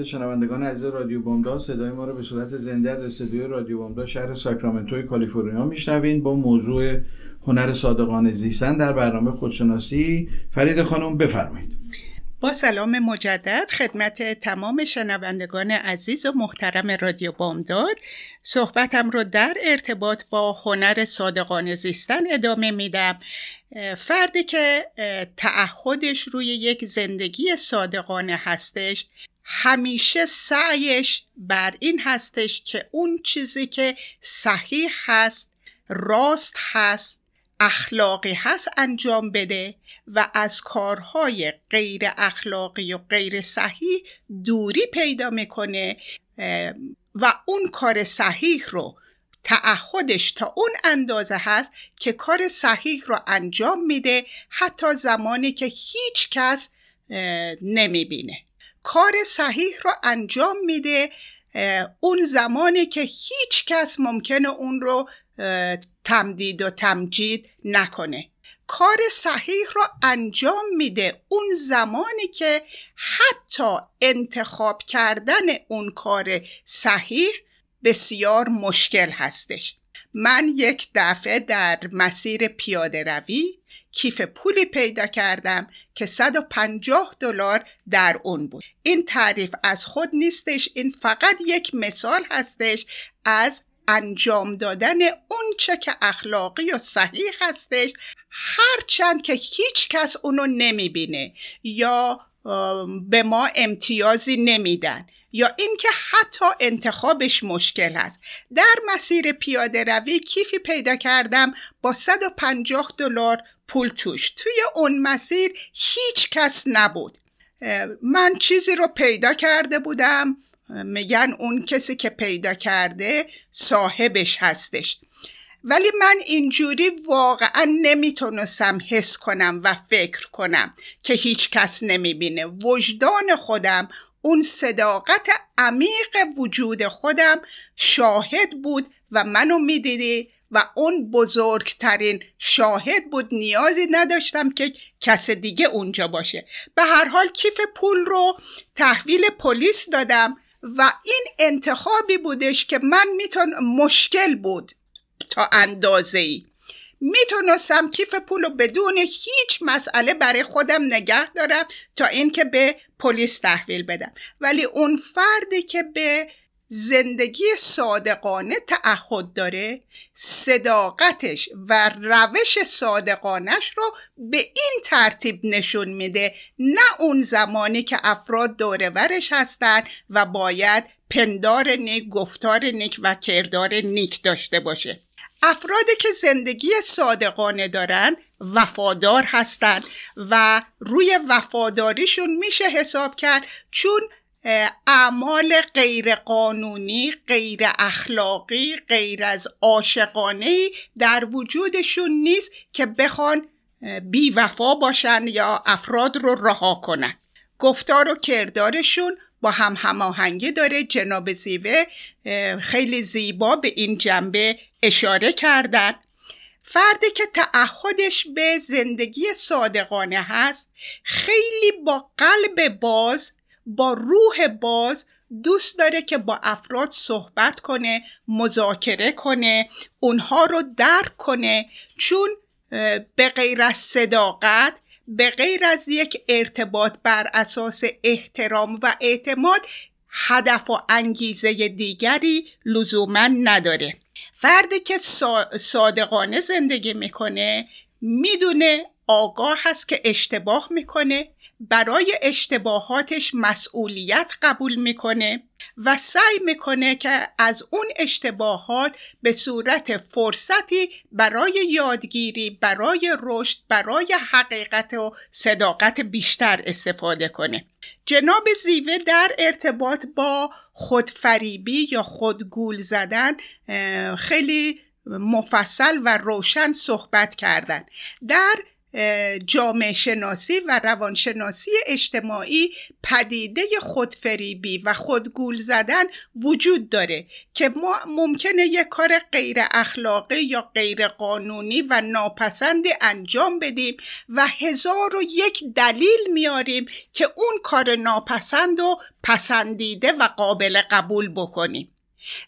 شنوندگان عزیز رادیو بامداد صدای ما رو به صورت زنده از استودیوی رادیو بامداد شهر ساکرامنتو کالیفرنیا میشنوین با موضوع هنر صادقانه زیستن در برنامه خودشناسی. فرید خانم بفرمایید. با سلام مجدد خدمت تمام شنوندگان عزیز و محترم رادیو بامداد. صحبتم رو در ارتباط با هنر صادقانه زیستن ادامه میدم. فردی که تعهدش روی یک زندگی صادقانه هستش همیشه سعیش بر این هستش که اون چیزی که صحیح هست راست هست اخلاقی هست انجام بده و از کارهای غیر اخلاقی و غیر صحیح دوری پیدا می‌کنه و اون کار صحیح رو تعهدش تا اون اندازه هست که کار صحیح رو انجام میده حتی زمانی که هیچ کس نمی‌بینه. کار صحیح رو انجام میده اون زمانی که هیچ کس ممکنه اون رو تمدید و تمجید نکنه. کار صحیح رو انجام میده اون زمانی که حتی انتخاب کردن اون کار صحیح بسیار مشکل هستش. من یک دفعه در مسیر پیاده روی کیف پولی پیدا کردم که 150 دلار در اون بود. این تعریف از خود نیستش این فقط یک مثال هستش از انجام دادن اون چه که اخلاقی و صحیح هستش. هرچند که هیچ کس اونو نمی‌بینه یا به ما امتیازی نمیدن. یا اینکه حتی انتخابش مشکل هست در مسیر پیاده روی کیفی پیدا کردم با 150 دلار پول توش. توی اون مسیر هیچ کس نبود. من چیزی رو پیدا کرده بودم. میگن اون کسی که پیدا کرده صاحبش هستش. ولی من اینجوری واقعا نمی‌تونستم حس کنم و فکر کنم که هیچ کس نمی‌بینه. وجدان خودم اون صداقت عمیق وجود خودم شاهد بود و منو می‌دیدی و اون بزرگترین شاهد بود نیازی نداشتم که کس دیگه اونجا باشه. به هر حال کیف پول رو تحویل پلیس دادم و این انتخابی بودش که من میتون مشکل بود تا اندازه ای می‌تونستم کیف پول رو بدون هیچ مسئله برای خودم نگه دارم تا اینکه به پلیس تحویل بدم. ولی اون فردی که به زندگی صادقانه تعهد داره صداقتش و روش صادقانش رو به این ترتیب نشون میده. نه اون زمانی که افراد دورورش هستن و باید پندار نیک گفتار نیک و کردار نیک داشته باشه. افرادی که زندگی صادقانه دارن وفادار هستند و روی وفاداریشون میشه حساب کرد چون اعمال غیر قانونی غیر اخلاقی غیر از عاشقانه در وجودشون نیست که بخوان بی وفا باشن یا افراد رو رها کنن. گفتار و کردارشون با هم هماهنگی داره. جناب زیوه خیلی زیبا به این جنبه اشاره کردن. فردی که تعهدش به زندگی صادقانه هست خیلی با قلب باز با روح باز دوست داره که با افراد صحبت کنه مذاکره کنه اونها رو درک کنه. چون به غیر از صداقت به غیر از یک ارتباط بر اساس احترام و اعتماد هدف و انگیزه دیگری لزوما نداره. فردی که صادقانه زندگی می‌کنه می‌دونه آگاه هست که اشتباه می‌کنه برای اشتباهاتش مسئولیت قبول می‌کنه و سعی می‌کنه که از اون اشتباهات به صورت فرصتی برای یادگیری برای رشد برای حقیقت و صداقت بیشتر استفاده کنه. جناب زیوه در ارتباط با خودفریبی یا خودگول زدن خیلی مفصل و روشن صحبت کردن. در جامعه شناسی و روانشناسی اجتماعی پدیده خودفریبی و خودگول زدن وجود داره که ما ممکنه یک کار غیر اخلاقی یا غیر قانونی و ناپسندی انجام بدیم و هزار و یک دلیل میاریم که اون کار ناپسند و پسندیده و قابل قبول بکنیم.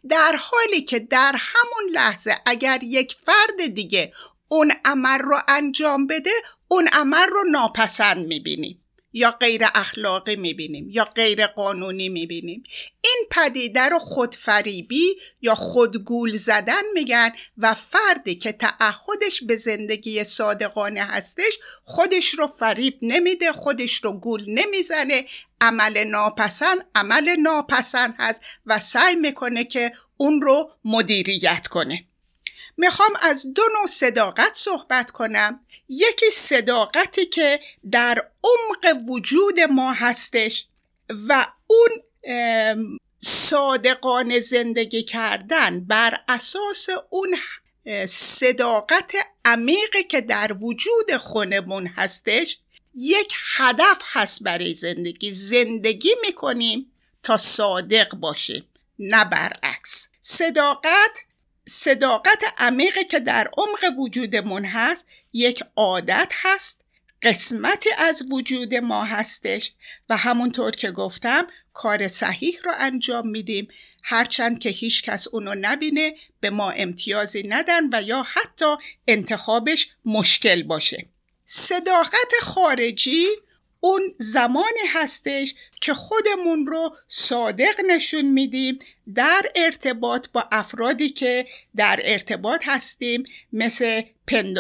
در حالی که در همون لحظه اگر یک فرد دیگه اون عمل رو انجام بده اون عمل رو ناپسند می‌بینیم. یا غیر اخلاقی می‌بینیم یا غیر قانونی می‌بینیم. این پدیده رو خودفریبی یا خودگول زدن میگن و فردی که تعهدش به زندگی صادقانه هستش خودش رو فریب نمیده خودش رو گول نمی‌زنه. عمل ناپسند عمل ناپسند هست و سعی می‌کنه که اون رو مدیریت کنه. می‌خوام از دو نوع صداقت صحبت کنم. یکی صداقتی که در عمق وجود ما هستش و اون صادقان زندگی کردن بر اساس اون صداقت عمیقی که در وجود خونمون هستش یک هدف هست برای زندگی. زندگی می‌کنیم تا صادق باشیم نه برعکس. صداقت صداقت عمیقی که در عمق وجودمون هست یک عادت هست قسمتی از وجود ما هستش و همونطور که گفتم کار صحیح رو انجام میدیم. هرچند که هیچ کس اونو نبینه به ما امتیازی ندن و یا حتی انتخابش مشکل باشه. صداقت خارجی اون زمانی هستش که خودمون رو صادق نشون میدیم در ارتباط با افرادی که در ارتباط هستیم مثل پند...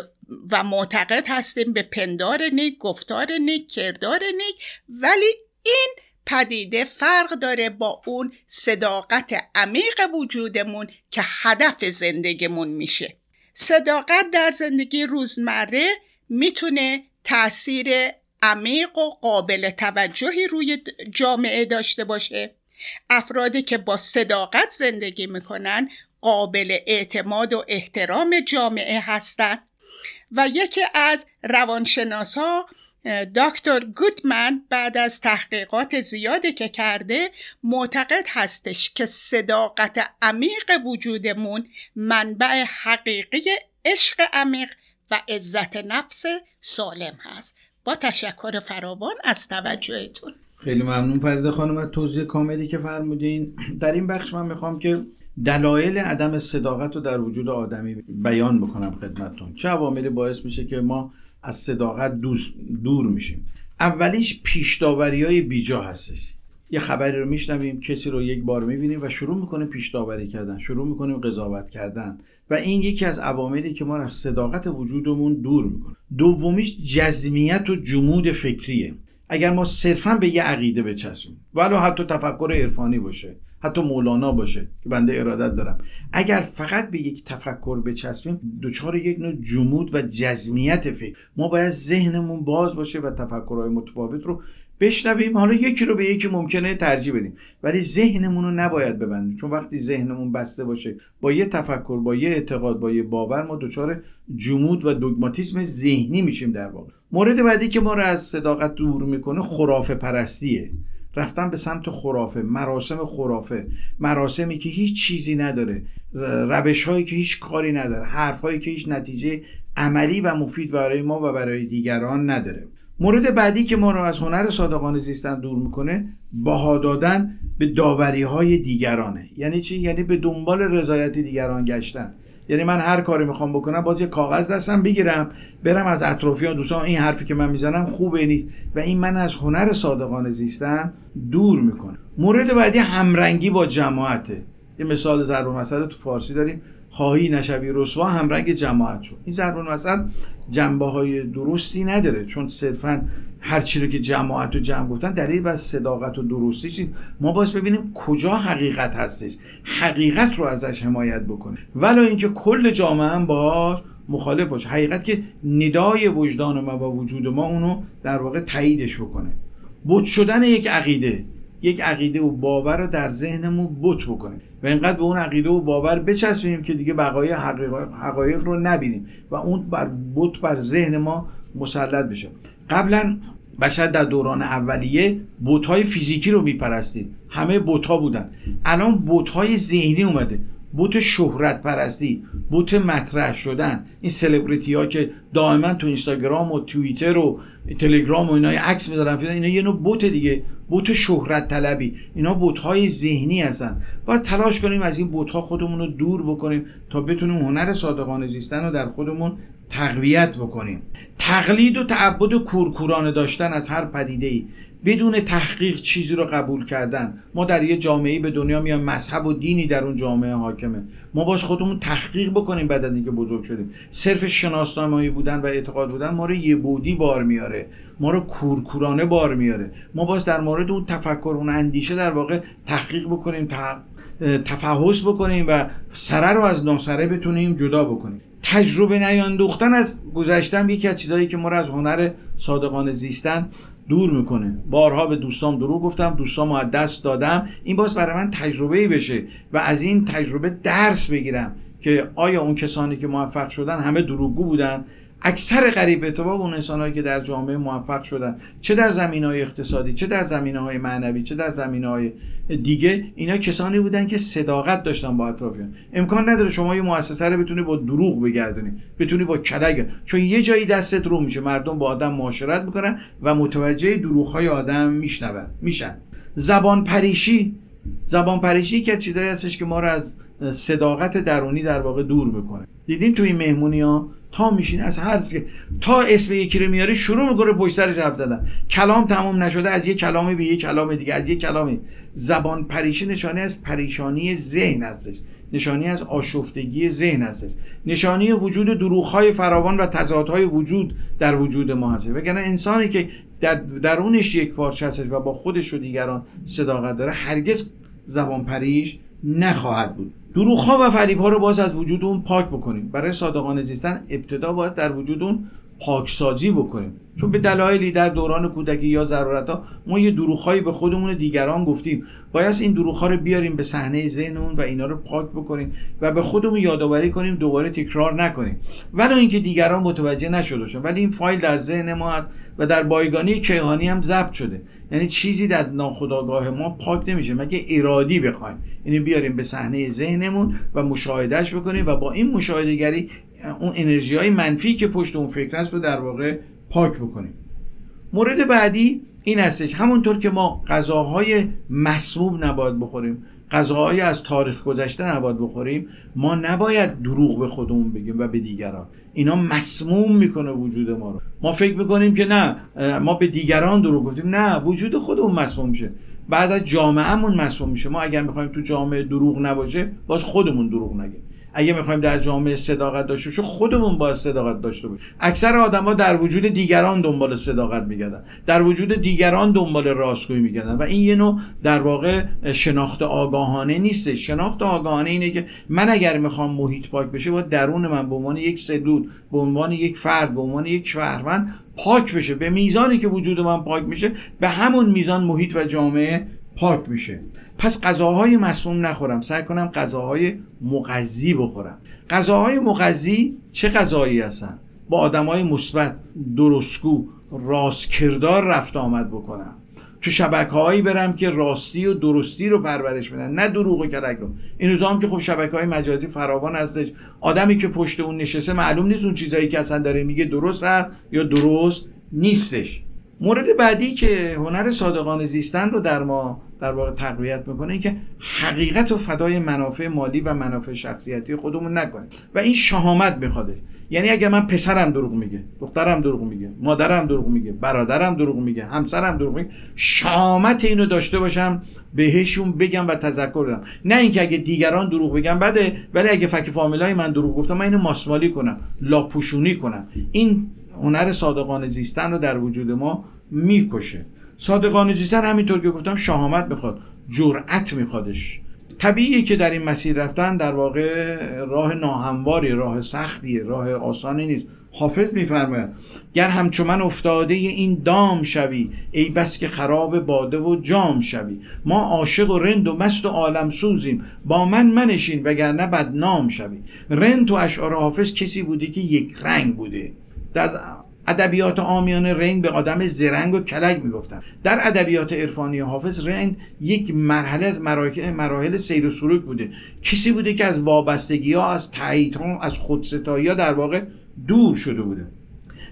و معتقد هستیم به پندار نیک، گفتار نیک، کردار نیک ولی این پدیده فرق داره با اون صداقت عمیق وجودمون که هدف زندگیمون میشه. صداقت در زندگی روزمره می‌تونه تاثیر عمیق و قابل توجهی روی جامعه داشته باشه. افرادی که با صداقت زندگی می‌کنن قابل اعتماد و احترام جامعه هستند و یکی از روانشناس دکتر گوتمن بعد از تحقیقات زیادی که کرده معتقد هستش که صداقت عمیق وجودمون منبع حقیقی عشق عمیق و عزت نفس سالم هست. با تشکر فراوان از توجهتون. خیلی ممنون فریده خانم از توضیح کاملی که فرمودین. در این بخش من می‌خوام که دلایل عدم صداقت رو در وجود آدمی بیان بکنم خدمتتون. چه عواملی باعث میشه که ما از صداقت دور میشیم؟ اولیش پیشداوری های بیجا هستش. یه خبری رو میشنویم کسی رو یک بار می‌بینیم و شروع می‌کنیم پیشداوری کردن شروع می‌کنیم قضاوت کردن و این یکی از عواملی که ما از صداقت وجودمون دور می‌کنه. دومیش جزمیت و جمود فکریه. اگر ما صرفا به یه عقیده بچسبیم ولو حتی تفکر عرفانی باشه حتی مولانا باشه که بنده ارادت دارم. اگر فقط به یک تفکر بچسبیم دچار یک نوع جمود و جزمیت فکر. ما باید ذهنمون باز باشه و تفکرهای متفاوت رو بشنویم. حالا یکی رو به یکی ممکنه ترجیح بدیم. ولی ذهنمون رو نباید ببندیم. چون وقتی ذهنمون بسته باشه با یه تفکر با یه اعتقاد با یه باور ما دچار جمود و دوگماتیسم ذهنی میشیم در واقع. مورد بعدی که ما رو از صداقت دور می‌کنه خرافه پرستیه رفتن به سمت خرافه مراسم خرافه مراسمی که هیچ چیزی نداره روش هایی که هیچ کاری نداره حرف هایی که هیچ نتیجه عملی و مفید برای ما و برای دیگران نداره. مورد بعدی که ما رو از هنر صادقانه زیستن دور می‌کنه باها دادن به داوری های دیگرانه. یعنی چی؟ یعنی به دنبال رضایت دیگران گشتن. یعنی من هر کاری می‌خوام بکنم باید یه کاغذ دستم بگیرم برم از اطرافیان دوستان این حرفی که من می‌زنم خوبه نیست. و این من از هنر صادقانه زیستن دور می‌کنه. مورد بعدی همرنگی با جماعته. یه مثال ضرب مسئله تو فارسی داریم. خواهی نشوی رسوا هم رنگ جماعت شد این ضرب مثلا جنبه های درستی نداره چون صرفا هر چی رو که جماعت و جمع گفتن دلیل بس صداقت و درستی چیز. ما باید ببینیم کجا حقیقت هستش حقیقت رو ازش حمایت بکنه. ولی اینکه کل جامعه هم با مخالف باشه. حقیقت که ندای وجدان ما و وجود ما اونو در واقع تاییدش بکنه. بود شدن یک عقیده. یک عقیده و باور رو در ذهنمون بت بکنیم و اینقدر به اون عقیده و باور بچسبیم که دیگه بقای حقایق رو نبینیم و اون بر بت بر ذهن ما مسلط بشه. قبلا بشر در دوران اولیه بوتهای فیزیکی رو میپرستید. همه بوتها بودن. الان بوتهای ذهنی اومده. بوت شهرت پرستی بوت مطرح شدن. این سلبریتی ها که دائما تو اینستاگرام و توییتر و تلگرام و اینا عکس می‌ذارن اینا یه نوع بوت دیگه. بوت شهرت طلبی اینا بوت های ذهنی هستن. باید تلاش کنیم از این بوت ها خودمون رو دور بکنیم تا بتونیم هنر صادقانه زیستن رو در خودمون تقویت بکنیم. تقلید و تعبد و کورکورانه داشتن از هر پدیده ای بدون تحقیق چیزی رو قبول کردن. ما در یه جامعه به دنیا میان مذهب و دینی در اون جامعه حاکمه. ما باش خودمون تحقیق بکنیم بعد از اینکه بزرگ شدیم. صرف شناسنامه‌ای بودن و اعتقاد بودن ما رو یه بودی بار میاره. ما رو کورکورانه بار میاره. ما باز در مورد اون تفکر اون اندیشه در واقع تحقیق بکنیم تفحص بکنیم و سره رو از ناسره بتونیم جدا بکنیم. تجربه نیاندوختن از گذشتن یکی از چیزهایی که ما رو از هنر صادقانه زیستن دور می‌کنه. بارها به دوستام دروغ گفتم دوستام از دست دادم. این باز برای من تجربه بشه و از این تجربه درس بگیرم که آیا اون کسانی که موفق شدن همه دروغگو بودن اکثر قریب اتفاق اون انسانهایی که در جامعه موفق شدن چه در زمین های اقتصادی چه در زمین های معنوی چه در زمین های دیگه اینا کسانی بودن که صداقت داشتن با اطرافیان. امکان نداره شما یه مؤسسه رو بتونی با دروغ بگردونی بتونی با کلگ چون یه جایی دستت رو میشه مردم با آدم معاشرت می‌کنن و متوجه دروغ های آدم میشنون میشن. زبان پریشی زبان پریشی که چیزایی هستش که ما رو از صداقت درونی در واقع دور می‌کنه. دیدیم تو این مهمونی ها تا میشین از هر که تا اسم یکی رو میاری شروع می‌کنه پشت سرش حرف زدن. کلام تمام نشده از یه کلامی به یه کلام دیگه از یه کلامی زبان پریشی نشانه از پریشانی ذهن هستش. نشانی از آشفتگی ذهن هستش. نشانی وجود دروغهای فراوان و تضادهای وجود در وجود ما هست وگرنه انسانی که در درونش یک پارچه هستش و با خودش و دیگران صداقت داره هرگز زبان پریش نخواهد بود. دروغ ها و فریب ها رو باز از وجود اون پاک بکنیم. برای صادقانه زیستن ابتدا باید در وجود اون پاکسازی بکنیم. چون به دلایلی در دوران کودکی یا ضرورت ها ما یه دروغهایی به خودمون دیگران گفتیم. باید این دروغ ها رو بیاریم به صحنه ذهنمون و اینا رو پاک بکنیم و به خودمون یادآوری کنیم دوباره تکرار نکنیم. ولی اینکه دیگران متوجه نشده ولی این فایل در ذهن ما هست و در بایگانی کیهانی هم ضبط شده. یعنی چیزی در ناخودآگاه ما پاک نمیشه. مگه ارادی بخوایم؟ اینو بیاریم به صحنه ذهنمون و مشاهدهش بکنیم و با این مشاهدهگری اون انرژی های منفی که پشت اون فکر هست رو در واقع پاک بکنیم. مورد بعدی این هستش همونطور که ما غذاهای مسموم نباید بخوریم غذاهای از تاریخ گذشته نباید بخوریم ما نباید دروغ به خودمون بگیم و به دیگران. اینا مسموم می‌کنه وجود ما رو. ما فکر می‌کنیم که نه ما به دیگران دروغ گفتیم. نه وجود خودمون مسموم میشه. بعد از جامعهمون مسموم میشه. ما اگر می‌خوایم تو جامعه دروغ نباشه باز خودمون دروغ نگیم. اگه می‌خوایم در جامعه صداقت داشته باشیم خودمون باید صداقت داشته باشیم. اکثر آدما در وجود دیگران دنبال صداقت میگردن. در وجود دیگران دنبال راستگویی میگردن و این یه نوع در واقع شناخت آگاهانه نیست شناخت آگاهانه اینه که من اگر می‌خوام محیط پاک بشه باید درون من به عنوان یک سلول به عنوان یک فرد به عنوان یک شهروند پاک بشه. به میزانی که وجود من پاک میشه به همون میزان محیط و جامعه پاک میشه. پس غذاهای مسموم نخورم. سعی کنم غذاهای مغذی بخورم. غذاهای مغذی چه غذایی هستن؟ با آدمای مثبت درستگو راستکردار رفت آمد بکنم. تو شبکه هایی برم که راستی و درستی رو پرورش بدن نه دروغ و کلک رو. این روزا هم که خب شبکه های مجازی فراوان هستش. آدمی که پشت اون نشسته معلوم نیست اون چیزایی که اصلا داره میگه درست هست یا درست نیستش. مورد بعدی که هنر صادقانه زیستن رو در ما در واقع تقویت می‌کنه این که حقیقت و فدای منافع مالی و منافع شخصیتی خودمون نکنیم. و این شهامت میخواده یعنی اگر من پسرم دروغ میگه دخترم دروغ میگه مادرم دروغ میگه برادرم دروغ میگه همسرم دروغ میگه شهامت اینو داشته باشم بهشون بگم و تذکر بدم. نه اینکه اگه دیگران دروغ بگم بده ولی اگه فک فامیلای من دروغ گفتم من اینو ماسمالی کنم لاپوشونی کنم. این هنر صادقانه زیستن رو در وجود ما می‌کشه. صادقانه زیستن همینطور که گفتم شهامت می‌خواد جرأت میخوادش. طبیعیه که در این مسیر رفتن در واقع راه ناهمواری راه سختیه راه آسانی نیست. حافظ میفرماید گر همچو من افتاده این دام شوی ای بس که خراب باده و جام شوی. ما عاشق و رند و مست و عالم سوزیم. با من منشین وگرنه بدنام شوی. رند تو اشعار حافظ کسی بوده که یک رنگ بوده. از ادبیات آمیان رند به آدم زرنگ و کلک می‌گفتن. در ادبیات عرفانی حافظ رند یک مرحله از مراحل, مراحل سیر و سلوک بوده. کسی بوده که از وابستگی ها از تایید ها از خودستایی ها در واقع دور شده بوده.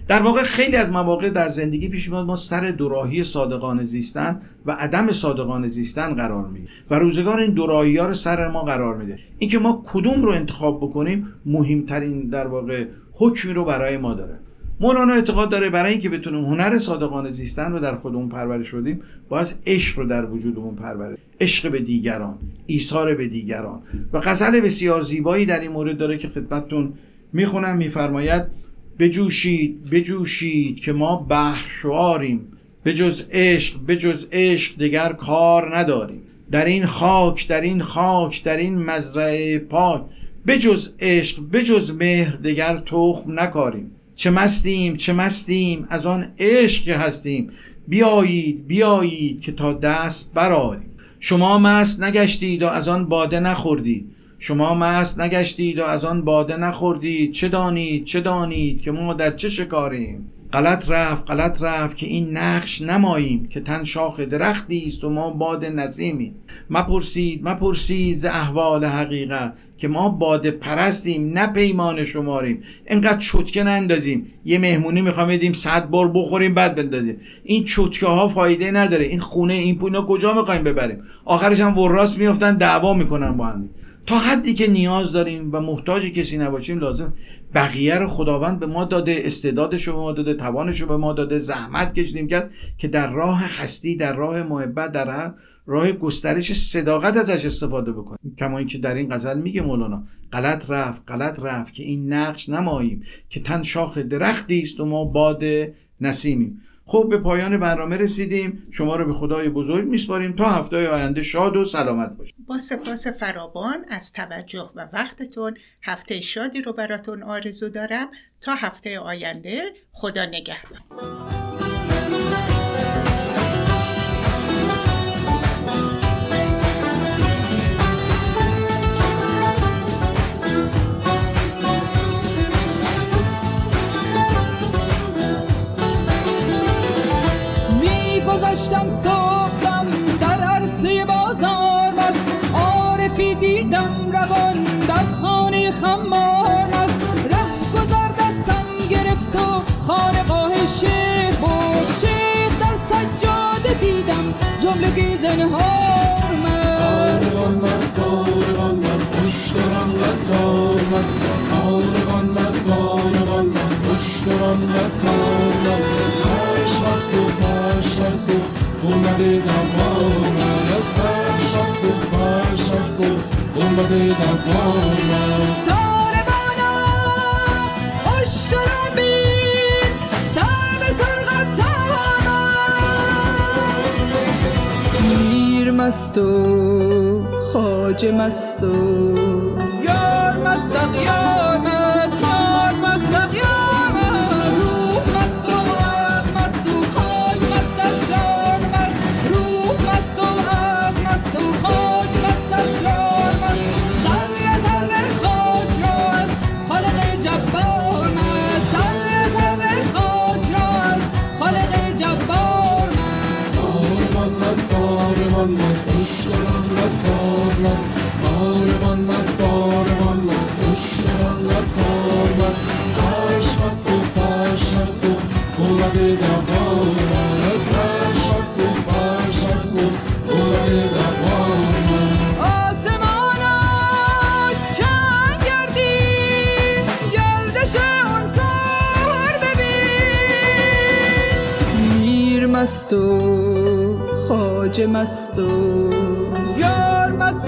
در واقع خیلی از مواقع در زندگی پیش میاد ما سر دوراهی صادقانه زیستن و عدم صادقانه زیستن قرار می‌گیریم و روزگار این دوراهی ها رو سر ما قرار میده. اینکه ما کدوم رو انتخاب بکنیم مهمترین در واقع حکمی رو برای ما داره. مولانا اعتقاد داره برای اینکه بتونیم هنر صادقانه زیستن رو در خودمون پرورش بدیم باید عشق رو در وجودمون پرورش عشق به دیگران ایثار به دیگران. و غزل بسیار زیبایی در این مورد داره که خدمتتون می‌خونم. میفرماید بجوشید بجوشید که ما بحر به جز عشق به جز عشق دیگر کار نداریم. در این خاک در این خاک در این مزرعه پاک. بجز عشق بجز مهر دیگر تخم نکاریم. چه مستیم چه مستیم از آن عشق هستیم. بیایید بیایید که تا دست براریم شما مست نگشتید و از آن باده نخوردید. شما مست نگشتید و از آن باده نخوردید. چه دانید چه دانید که ما در چه شکاریم؟ غلط رفت غلط رفت که این نقش نماییم که تن شاخ درختی است و ما باد نظیمیم. مپرسید مپرسید ز احوال حقیقت که ما باده پرستیم نه پیمان شماریم. اینقدر چوتکه نندازیم. یه مهمونی می‌خوام بدیم صد بار بخوریم بعد بندازیم. این چوتکه ها فایده نداره. این خونه این پوینا کجا می‌خوایم ببریم؟ آخرش هم وراست میافتن دعوا می‌کنن با هم. تا حدی که نیاز داریم و محتاج کسی نباشیم لازم بقیه رو خداوند به ما داده استعدادش رو به ما داده توانش رو به ما داده زحمت کشیدیم کرد که در راه هستی در راه محبت در راه گسترش صداقت ازش استفاده بکنیم. کما اینکه در این غزل میگه مولانا غلط رفت غلط رفت که این نقش نماییم که تن شاخ درختی است و ما باد نسیمیم. خب به پایان برنامه رسیدیم. شما رو به خدای بزرگ میسپاریم. تا هفته آینده شاد و سلامت باشید. با سپاس فراوان از توجه و وقتتون هفته شادی رو براتون آرزو دارم. تا هفته آینده خدا نگهدار. گذشتم صبحم در عرصه بازار مست. عارفی دیدم روان در خانه خمار مست. ره گذر دستم گرفت و خانقاه شیخ بود شیخ در سجاده دیدم جمله زنهار آروان مست. خوش دارم قطار مست آروان مست. آروان مست خوش دارم قطار مست. و فرش از و اومده دوامم سار بالا اشترم بین سر به سر میر مست و خاج مست و یار مست یار olmaz işler anlat olmaz Ağrım anlat sorum olmaz işler anlat olmaz. Aşk nasıl faş nasıl Ula bir de olmaz Aşk nasıl faş nasıl Ula bir de Must do. یار مست یار مست